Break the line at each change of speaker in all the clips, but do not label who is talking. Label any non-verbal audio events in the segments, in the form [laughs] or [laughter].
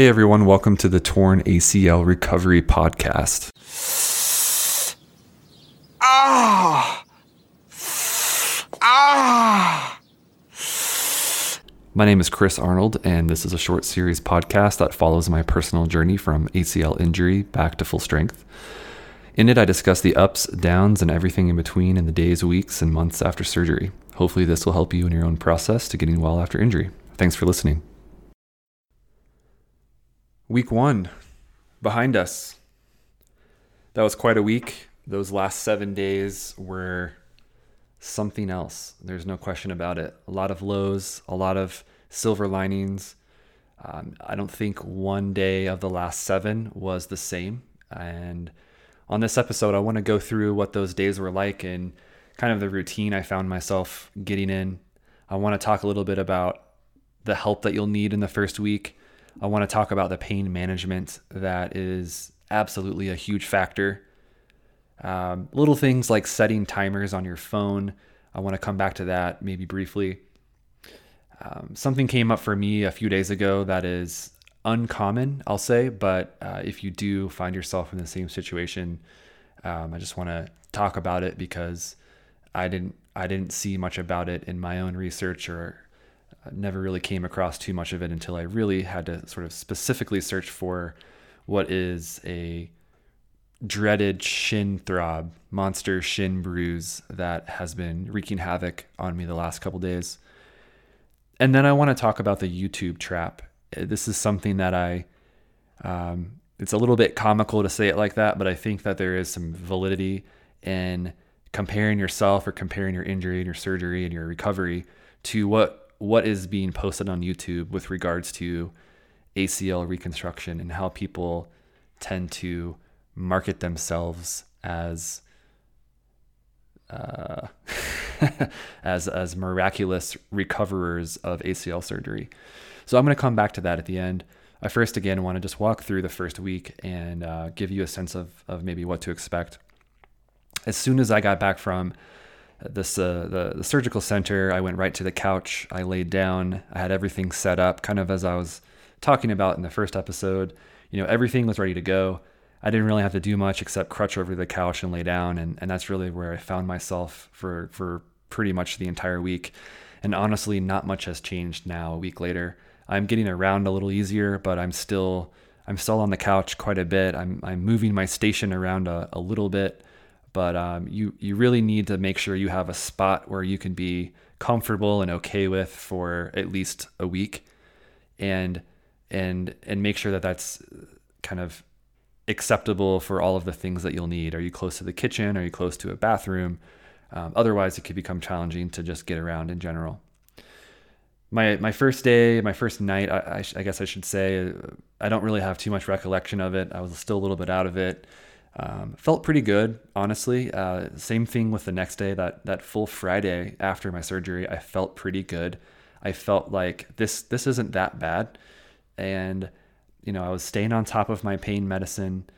Hey everyone, welcome to the Torn ACL Recovery Podcast. Ah! Ah! My name is Chris Arnold, and this is a short series podcast that follows my personal journey from ACL injury back to full strength. In it, I discuss the ups, downs, and everything in between in the days, weeks, and months after surgery. Hopefully, this will help you in your own process to getting well after injury. Thanks for listening. Week one behind us. That was quite a week. Those last seven days were something else. There's no question about it. A lot of lows, a lot of silver linings. Um, I don't think one day of the last seven was the same. And on this episode, I want to go through what those days were like and kind of the routine I found myself getting in. I want to talk a little bit about the help that you'll need in the first week I want to talk about the pain management that is absolutely a huge factor. Um, little things like setting timers on your phone. I want to come back to that maybe briefly. Um, something came up for me a few days ago that is uncommon, I'll say, but uh, if you do find yourself in the same situation, um, I just want to talk about it because I didn't I didn't see much about it in my own research or never really came across too much of it until I really had to sort of specifically search for what is a dreaded shin throb, monster shin bruise that has been wreaking havoc on me the last couple days. And then I want to talk about the YouTube trap. This is something that I, um, it's a little bit comical to say it like that, but I think that there is some validity in comparing yourself or comparing your injury and your surgery and your recovery to what what is being posted on YouTube with regards to ACL reconstruction and how people tend to market themselves as uh, [laughs] as as miraculous recoverers of ACL surgery. So I'm going to come back to that at the end. I first again want to just walk through the first week and uh, give you a sense of of maybe what to expect. As soon as I got back from this uh, the, the surgical center i went right to the couch. I laid down. I had everything set up kind of as i was talking about in the first episode. You know everything was ready to go. I didn't really have to do much except crutch over the couch and lay down and, and that's really where i found myself for for pretty much the entire week. And honestly not much has changed now a week later. I'm getting around a little easier but i'm still i'm still on the couch quite a bit. I'm, I'm moving my station around a, a little bit but um, you you really need to make sure you have a spot where you can be comfortable and okay with for at least a week, and and and make sure that that's kind of acceptable for all of the things that you'll need. Are you close to the kitchen? Are you close to a bathroom? Um, otherwise, it could become challenging to just get around in general. My my first day, my first night, I, I, I guess I should say, I don't really have too much recollection of it. I was still a little bit out of it. Um, felt pretty good, honestly. Uh, same thing with the next day, that that full Friday after my surgery, I felt pretty good. I felt like this this isn't that bad, and you know I was staying on top of my pain medicine.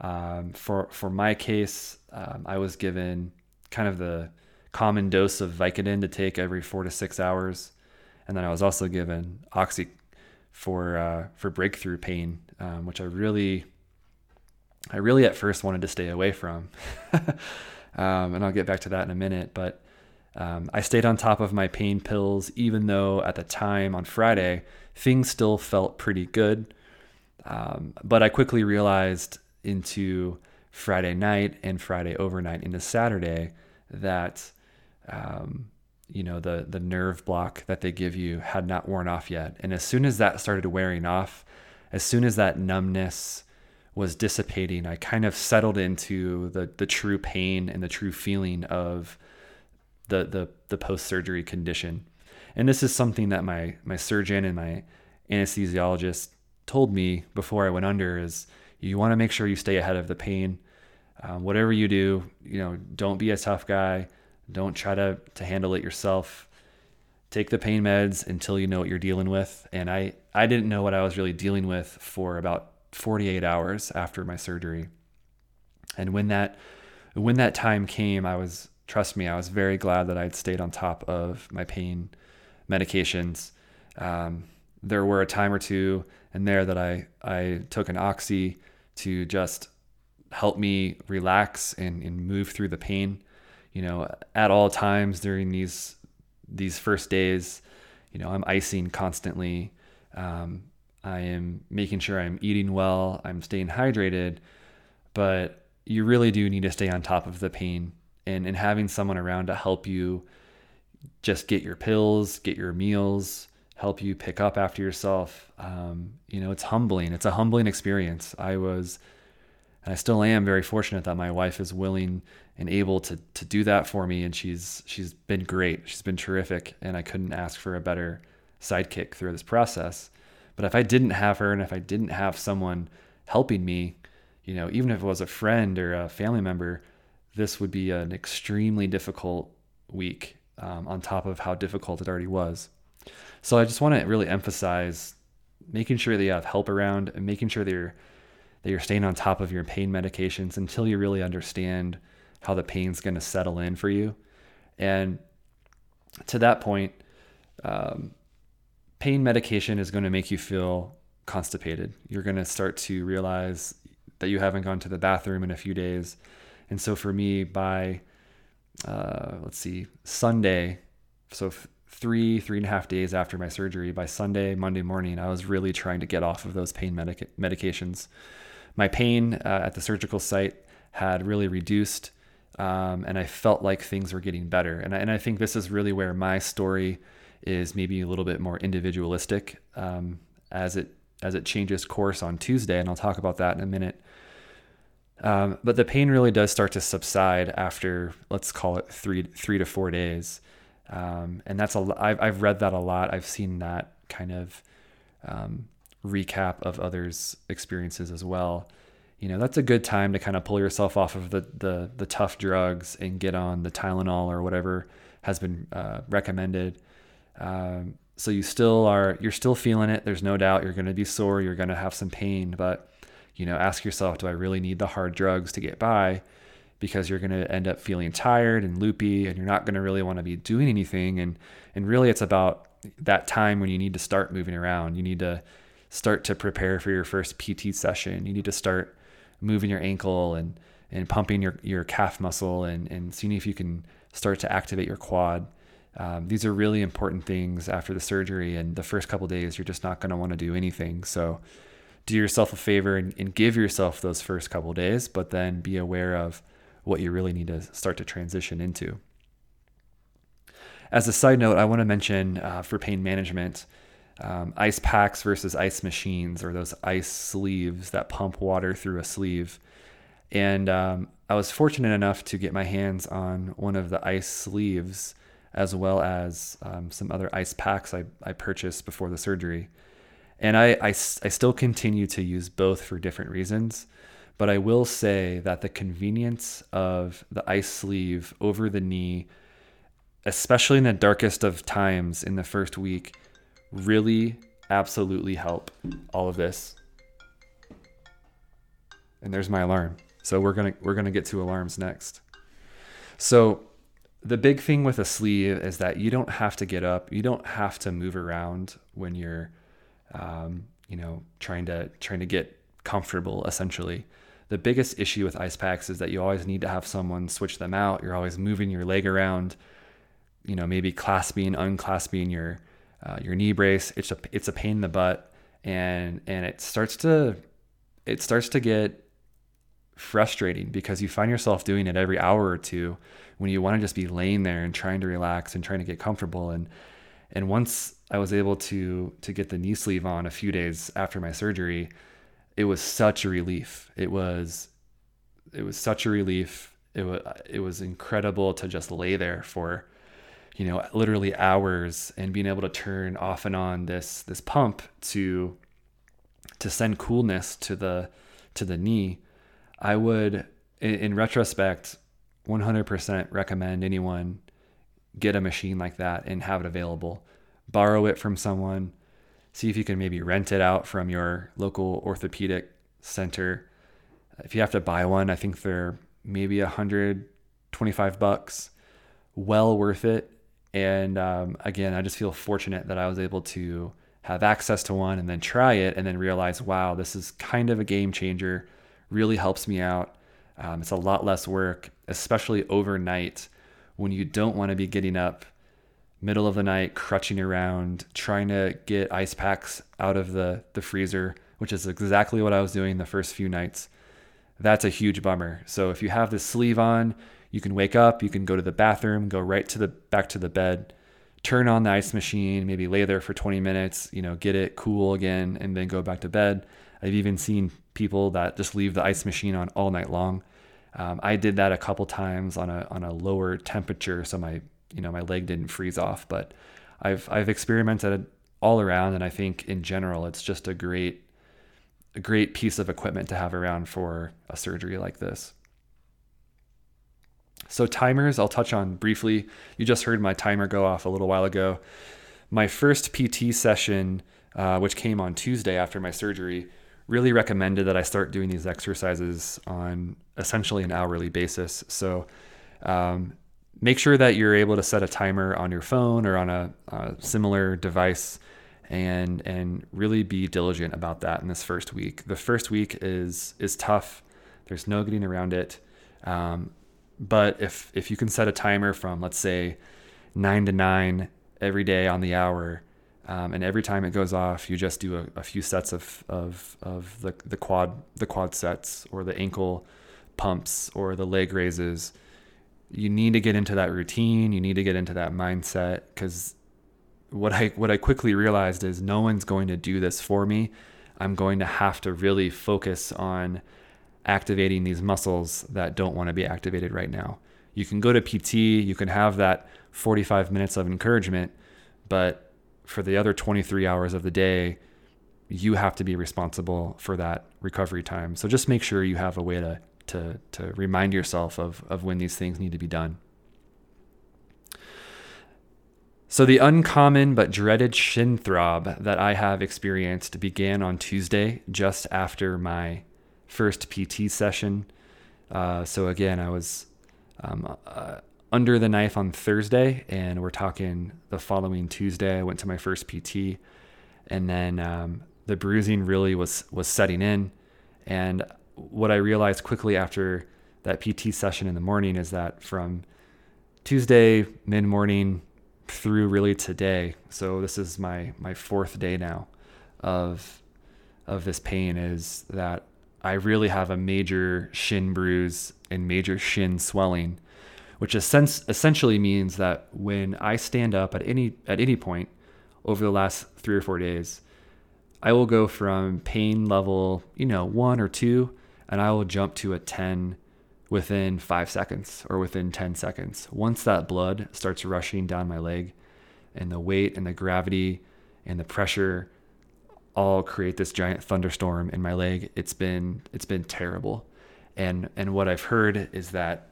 Um, for for my case, um, I was given kind of the common dose of Vicodin to take every four to six hours, and then I was also given Oxy for uh, for breakthrough pain, um, which I really I really at first wanted to stay away from. [laughs] um, and I'll get back to that in a minute. But um, I stayed on top of my pain pills, even though at the time on Friday, things still felt pretty good. Um, but I quickly realized into Friday night and Friday overnight into Saturday that, um, you know, the, the nerve block that they give you had not worn off yet. And as soon as that started wearing off, as soon as that numbness, was dissipating, I kind of settled into the the true pain and the true feeling of the the the post surgery condition. And this is something that my my surgeon and my anesthesiologist told me before I went under is you want to make sure you stay ahead of the pain. Um, whatever you do, you know, don't be a tough guy. Don't try to to handle it yourself. Take the pain meds until you know what you're dealing with. And I I didn't know what I was really dealing with for about 48 hours after my surgery. And when that when that time came, I was trust me, I was very glad that I'd stayed on top of my pain medications. Um, there were a time or two in there that I, I took an oxy to just help me relax and, and move through the pain. You know, at all times during these these first days, you know, I'm icing constantly. Um, I am making sure I'm eating well. I'm staying hydrated, but you really do need to stay on top of the pain and, and having someone around to help you just get your pills, get your meals, help you pick up after yourself. Um, you know, it's humbling. It's a humbling experience. I was, and I still am very fortunate that my wife is willing and able to to do that for me, and she's she's been great. She's been terrific, and I couldn't ask for a better sidekick through this process. But if I didn't have her, and if I didn't have someone helping me, you know, even if it was a friend or a family member, this would be an extremely difficult week um, on top of how difficult it already was. So I just want to really emphasize making sure that you have help around and making sure that you're that you're staying on top of your pain medications until you really understand how the pain's going to settle in for you. And to that point, um, pain medication is going to make you feel constipated. You're going to start to realize that you haven't gone to the bathroom in a few days. And so for me, by uh, let's see, Sunday, so three, three and a half days after my surgery, by Sunday, Monday morning, I was really trying to get off of those pain medic- medications. My pain uh, at the surgical site had really reduced, um, and I felt like things were getting better. And I, and I think this is really where my story is maybe a little bit more individualistic um, as it as it changes course on Tuesday, and I'll talk about that in a minute. Um, but the pain really does start to subside after, let's call it three three to four days, um, and that's a. I've I've read that a lot. I've seen that kind of um, recap of others' experiences as well. You know, that's a good time to kind of pull yourself off of the the, the tough drugs and get on the Tylenol or whatever has been uh, recommended. Um, so you still are you're still feeling it. There's no doubt you're going to be sore. You're going to have some pain, but you know, ask yourself, do I really need the hard drugs to get by? Because you're going to end up feeling tired and loopy and you're not going to really want to be doing anything. And, and really, it's about that time when you need to start moving around. You need to start to prepare for your first PT session. You need to start moving your ankle and, and pumping your, your calf muscle and, and seeing if you can start to activate your quad. Um, these are really important things after the surgery. And the first couple days, you're just not going to want to do anything. So, do yourself a favor and, and give yourself those first couple days, but then be aware of what you really need to start to transition into. As a side note, I want to mention uh, for pain management, um, ice packs versus ice machines or those ice sleeves that pump water through a sleeve. And um, I was fortunate enough to get my hands on one of the ice sleeves as well as um, some other ice packs I, I purchased before the surgery. And I, I, I still continue to use both for different reasons. But I will say that the convenience of the ice sleeve over the knee, especially in the darkest of times in the first week, really absolutely help all of this. And there's my alarm. So we're gonna we're gonna get to alarms next. So the big thing with a sleeve is that you don't have to get up, you don't have to move around when you're um, you know, trying to trying to get comfortable essentially. The biggest issue with ice packs is that you always need to have someone switch them out. You're always moving your leg around, you know, maybe clasping, unclasping your uh, your knee brace. It's a it's a pain in the butt, and and it starts to it starts to get frustrating because you find yourself doing it every hour or two when you want to just be laying there and trying to relax and trying to get comfortable and and once I was able to to get the knee sleeve on a few days after my surgery, it was such a relief. It was it was such a relief. It was it was incredible to just lay there for you know literally hours and being able to turn off and on this this pump to to send coolness to the to the knee. I would in, in retrospect 100% recommend anyone get a machine like that and have it available. Borrow it from someone. See if you can maybe rent it out from your local orthopedic center. If you have to buy one, I think they're maybe 125 bucks. Well worth it. And um, again, I just feel fortunate that I was able to have access to one and then try it and then realize, wow, this is kind of a game changer, really helps me out. Um, it's a lot less work, especially overnight when you don't want to be getting up middle of the night, crutching around, trying to get ice packs out of the, the freezer, which is exactly what I was doing the first few nights. That's a huge bummer. So if you have this sleeve on, you can wake up, you can go to the bathroom, go right to the back to the bed, turn on the ice machine, maybe lay there for 20 minutes, you know, get it cool again, and then go back to bed. I've even seen people that just leave the ice machine on all night long. Um, I did that a couple times on a on a lower temperature, so my you know my leg didn't freeze off. But I've I've experimented all around, and I think in general it's just a great a great piece of equipment to have around for a surgery like this. So, timers, I'll touch on briefly. You just heard my timer go off a little while ago. My first PT session, uh, which came on Tuesday after my surgery, really recommended that I start doing these exercises on essentially an hourly basis. So, um, make sure that you're able to set a timer on your phone or on a, a similar device and and really be diligent about that in this first week. The first week is is tough. There's no getting around it. Um, but if if you can set a timer from let's say nine to nine every day on the hour, um, and every time it goes off, you just do a, a few sets of of of the the quad the quad sets or the ankle pumps or the leg raises. You need to get into that routine. You need to get into that mindset because what I what I quickly realized is no one's going to do this for me. I'm going to have to really focus on activating these muscles that don't want to be activated right now. You can go to PT, you can have that 45 minutes of encouragement, but for the other 23 hours of the day, you have to be responsible for that recovery time. So just make sure you have a way to to to remind yourself of of when these things need to be done. So the uncommon but dreaded shin throb that I have experienced began on Tuesday just after my first PT session. Uh, so again, I was um, uh, under the knife on Thursday, and we're talking the following Tuesday. I went to my first PT, and then um, the bruising really was was setting in. And what I realized quickly after that PT session in the morning is that from Tuesday mid morning through really today, so this is my my fourth day now of of this pain is that I really have a major shin bruise and major shin swelling, which essentially means that when I stand up at any at any point over the last three or four days, I will go from pain level, you know, one or two, and I will jump to a 10 within five seconds or within 10 seconds. Once that blood starts rushing down my leg and the weight and the gravity and the pressure all create this giant thunderstorm in my leg. It's been it's been terrible. And and what I've heard is that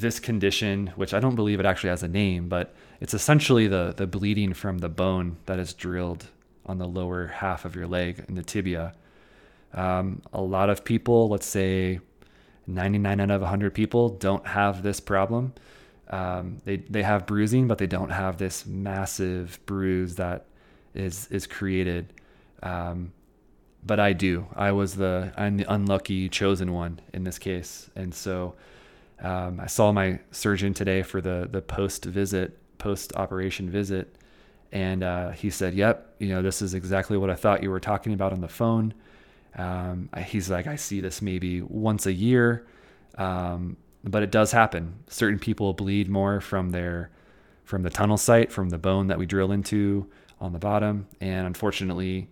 this condition, which I don't believe it actually has a name, but it's essentially the the bleeding from the bone that is drilled on the lower half of your leg in the tibia. Um, a lot of people, let's say 99 out of 100 people, don't have this problem. Um, they they have bruising, but they don't have this massive bruise that is is created. Um, but I do. I was the I'm the unlucky chosen one in this case, and so um, I saw my surgeon today for the the post visit, post operation visit, and uh, he said, "Yep, you know this is exactly what I thought you were talking about on the phone." Um, he's like, "I see this maybe once a year, um, but it does happen. Certain people bleed more from their from the tunnel site, from the bone that we drill into." on the bottom. And unfortunately,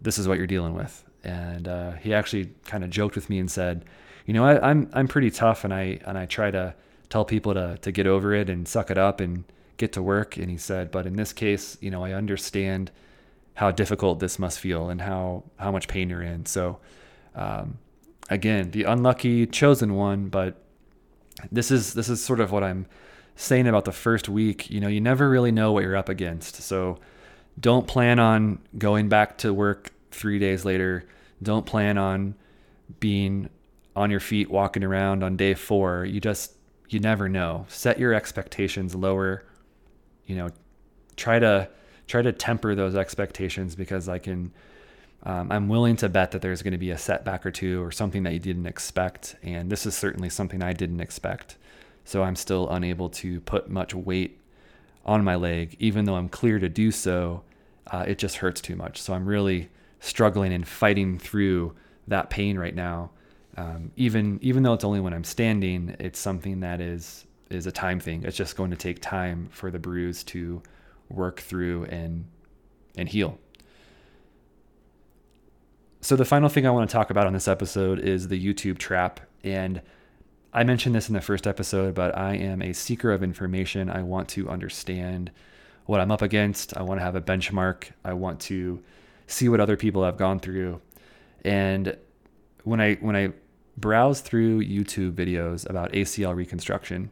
this is what you're dealing with. And uh, he actually kind of joked with me and said, you know, I, am I'm, I'm pretty tough, and I and I try to tell people to to get over it and suck it up and get to work. And he said, but in this case, you know, I understand how difficult this must feel and how how much pain you're in. So, um, again, the unlucky chosen one, but this is this is sort of what I'm saying about the first week. You know, you never really know what you're up against. So don't plan on going back to work three days later. Don't plan on being on your feet walking around on day four. You just, you never know. Set your expectations lower. You know, try to try to temper those expectations because I can. Um, I'm willing to bet that there's going to be a setback or two or something that you didn't expect, and this is certainly something I didn't expect. So I'm still unable to put much weight on my leg, even though I'm clear to do so. Uh, it just hurts too much. So I'm really struggling and fighting through that pain right now. Um, even even though it's only when I'm standing, it's something that is is a time thing. It's just going to take time for the bruise to work through and and heal. So the final thing I want to talk about on this episode is the YouTube trap and I mentioned this in the first episode, but I am a seeker of information. I want to understand what I'm up against. I want to have a benchmark. I want to see what other people have gone through. And when I when I browse through YouTube videos about ACL reconstruction,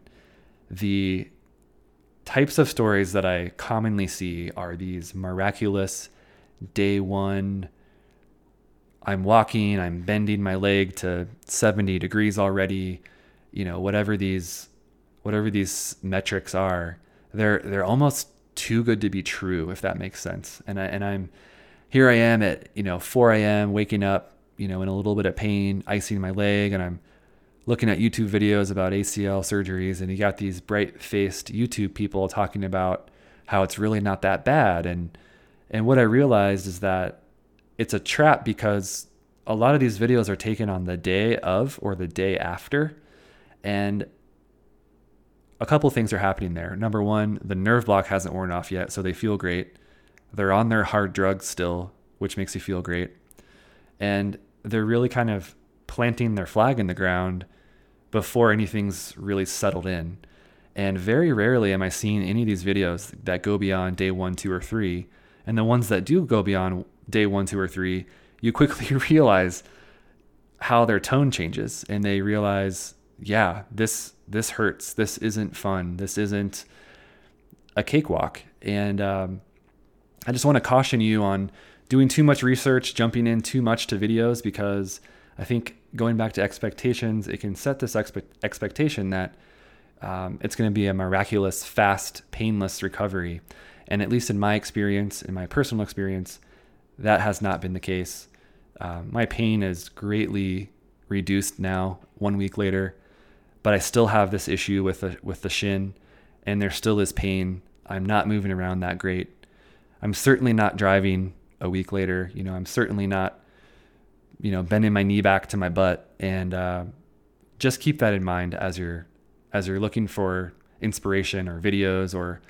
the types of stories that I commonly see are these miraculous day one. I'm walking, I'm bending my leg to 70 degrees already, you know, whatever these whatever these metrics are, they're they're almost too good to be true, if that makes sense. And I and I'm here I am at, you know, 4 a.m. waking up, you know, in a little bit of pain, icing my leg, and I'm looking at YouTube videos about ACL surgeries, and you got these bright faced YouTube people talking about how it's really not that bad. And and what I realized is that it's a trap because a lot of these videos are taken on the day of or the day after. And a couple things are happening there. Number one, the nerve block hasn't worn off yet, so they feel great. They're on their hard drugs still, which makes you feel great. And they're really kind of planting their flag in the ground before anything's really settled in. And very rarely am I seeing any of these videos that go beyond day one, two, or three. And the ones that do go beyond day one, two, or three, you quickly [laughs] realize how their tone changes and they realize, yeah, this this hurts. This isn't fun. This isn't a cakewalk. And um, I just want to caution you on doing too much research, jumping in too much to videos, because I think going back to expectations, it can set this expe- expectation that um, it's going to be a miraculous, fast, painless recovery. And at least in my experience, in my personal experience, that has not been the case. Um, my pain is greatly reduced now, one week later, but I still have this issue with the with the shin, and there still is pain. I'm not moving around that great. I'm certainly not driving a week later. You know, I'm certainly not, you know, bending my knee back to my butt. And uh, just keep that in mind as you're as you're looking for inspiration or videos or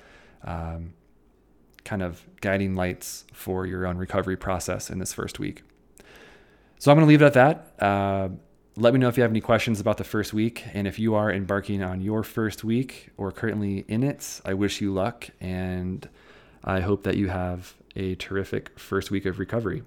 um, kind of guiding lights for your own recovery process in this first week. So I'm going to leave it at that. Uh, let me know if you have any questions about the first week. And if you are embarking on your first week or currently in it, I wish you luck. And I hope that you have a terrific first week of recovery.